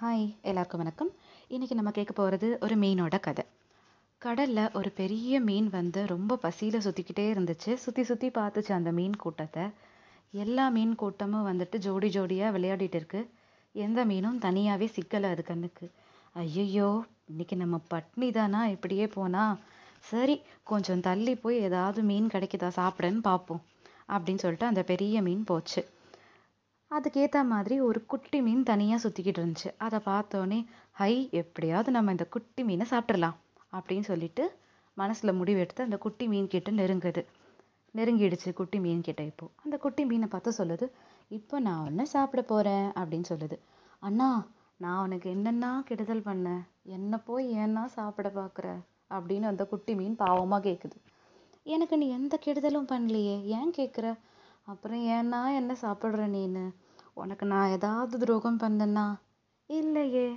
Hi எல்லாருக்கும் வணக்கம். இன்றைக்கி நம்ம கேட்க போகிறது ஒரு மீனோட கதை. கடலில் ஒரு பெரிய மீன் வந்து ரொம்ப பசியில் சுற்றிக்கிட்டே இருந்துச்சு. சுற்றி சுற்றி பார்த்துச்சு அந்த மீன் கூட்டத்தை. எல்லா மீன் கூட்டமும் வந்துட்டு ஜோடி ஜோடியாக விளையாடிட்டு இருக்கு. எந்த மீனும் தனியாகவே சிக்கலை அது கண்ணுக்கு. ஐயையோ இன்னைக்கு நம்ம பட்னி தானா? இப்படியே போனால் சரி கொஞ்சம் தள்ளி போய் ஏதாவது மீன் கிடைக்குதா சாப்பிடன்னு பார்ப்போம் அப்படின்னு சொல்லிட்டு அந்த பெரிய மீன் போச்சு. அதுக்கேற்ற மாதிரி ஒரு குட்டி மீன் தனியாக சுற்றிக்கிட்டு இருந்துச்சு. அதை பார்த்தோன்னே ஹை எப்படியாவது நம்ம இந்த குட்டி மீனை சாப்பிட்றலாம் அப்படின்னு சொல்லிட்டு மனசில் முடிவெடுத்து அந்த குட்டி மீன் கிட்ட நெருங்குது. நெருங்கிடுச்சு குட்டி மீன் கிட்ட இப்போ. அந்த குட்டி மீனை பார்த்து சொல்லுது இப்போ நான் ஒன்று சாப்பிட போகிறேன் அப்படின்னு சொல்லுது. அண்ணா நான் உனக்கு என்னென்னா கெடுதல் பண்ணேன் என்ன போய் ஏன்னா சாப்பிட பார்க்குற அப்படின்னு அந்த குட்டி மீன் பாவமாக கேட்குது எனக்கு நீ எந்த கெடுதலும் பண்ணலையே ஏன் கேட்குற அப்புறம் ஏன்னா என்ன சாப்பிட்ற நீனு? உனக்கு நான் ஏதாவது துரோகம் பண்ணேன்னா? இல்லையே.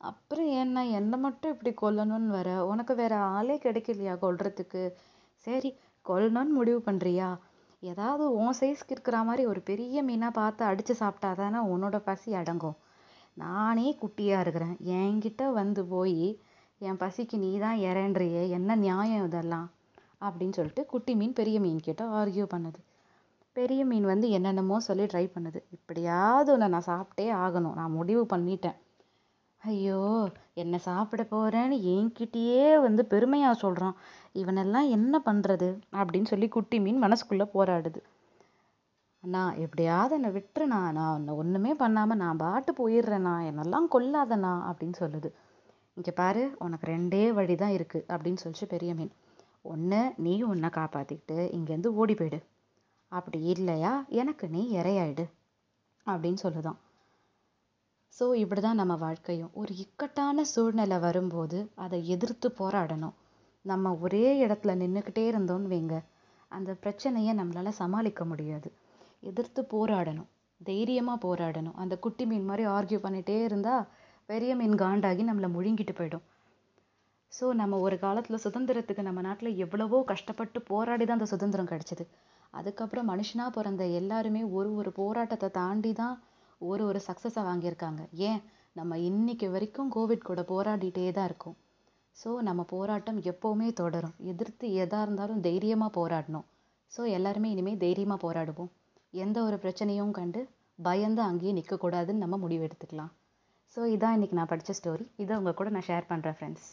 அப்புறம் ஏன்னா என்னை மட்டும் இப்படி கொல்லணும்னு வர உனக்கு வேற ஆளே கிடைக்கலையா கொல்றதுக்கு? சரி கொல்லணும்னு முடிவு பண்ணுறியா ஏதாவது உன் சைஸ்க்கு இருக்கிற மாதிரி ஒரு பெரிய மீனாக பார்த்து அடித்து சாப்பிட்டா தானே உன்னோட பசி அடங்கும். நானே குட்டியாக இருக்கிறேன். என்கிட்ட வந்து போய் என் பசிக்கு நீ தான் இறன்றியே என்ன நியாயம் இதெல்லாம்? அப்படின்னு சொல்லிட்டு குட்டி மீன் பெரிய மீன் கிட்ட ஆர்கியூ பண்ணுது. பெரிய மீன் வந்து என்னென்னமோ சொல்லி ட்ரை பண்ணுது. இப்படியாவது ஒன்று நான் சாப்பிட்டே ஆகணும். நான் முடிவு பண்ணிட்டேன். ஐயோ என்ன சாப்பிட போகிறேன்னு என்கிட்டயே வந்து பெருமையாக சொல்கிறான் இவனெல்லாம் என்ன பண்ணுறது அப்படின்னு சொல்லி குட்டி மீன் மனசுக்குள்ளே போராடுது. அண்ணா எப்படியாவது என்னை விட்டுருண்ணா. நான் உன்னை ஒன்றுமே பண்ணாமல் நான் பாட்டு போயிடுறேண்ணா. என்னெல்லாம் கொல்லாதண்ணா அப்படின்னு சொல்லுது. இங்கே பாரு உனக்கு ரெண்டே வழி தான் இருக்குது அப்படின்னு சொல்லிச்சு பெரிய மீன். ஒன்று நீ உன்னை காப்பாற்றிக்கிட்டு இங்கேருந்து ஓடி போயிடு. அப்படி இல்லையா? எனக்கு நீ இரையாயிடு. அப்படின்னு சொல்லுதான். ஸோ இப்படி தான் நம்ம வாழ்க்கையும். ஒரு இக்கட்டான சூழ்நிலை வரும்போது அதை எதிர்த்து போராடணும். நம்ம ஒரே இடத்துல நின்றுக்கிட்டே இருந்தோம்னு வைங்க. அந்த பிரச்சனையை நம்மளால் சமாளிக்க முடியாது. எதிர்த்து போராடணும். தைரியமாக போராடணும். அந்த குட்டி மீன் மாதிரி ஆர்கியூ பண்ணிகிட்டே இருந்தால் பெரிய மீன் காண்டாகி நம்மளை முழுங்கிட்டு போயிடும். ஸோ நம்ம ஒரு காலத்தில் சுதந்திரத்துக்கு நம்ம நாட்டில் எவ்வளவோ கஷ்டப்பட்டு போராடி தான் அந்த சுதந்திரம் கிடைச்சிது. அதுக்கப்புறம் மனுஷனாக பிறந்த எல்லாருமே ஒரு ஒரு போராட்டத்தை தாண்டி தான் ஒரு ஒரு சக்ஸஸை வாங்கியிருக்காங்க. ஏன்? நம்ம இன்னைக்கு வரைக்கும் கோவிட் கூட போராடிட்டே தான் இருக்கோம். ஸோ நம்ம போராட்டம் எப்போவுமே தொடரும். எதிர்த்து எதாக இருந்தாலும் தைரியமாக போராடணும். ஸோ எல்லாருமே இனிமேல் தைரியமாக போராடுவோம். எந்த ஒரு பிரச்சனையும் கண்டு பயந்து அங்கேயே நிற்கக்கூடாதுன்னு நம்ம முடிவு எடுத்துக்கலாம். ஸோ இதான் இன்றைக்கி நான் படித்த ஸ்டோரி இதை உங்கள் கூட நான் ஷேர் பண்ணுறேன் ஃப்ரெண்ட்ஸ்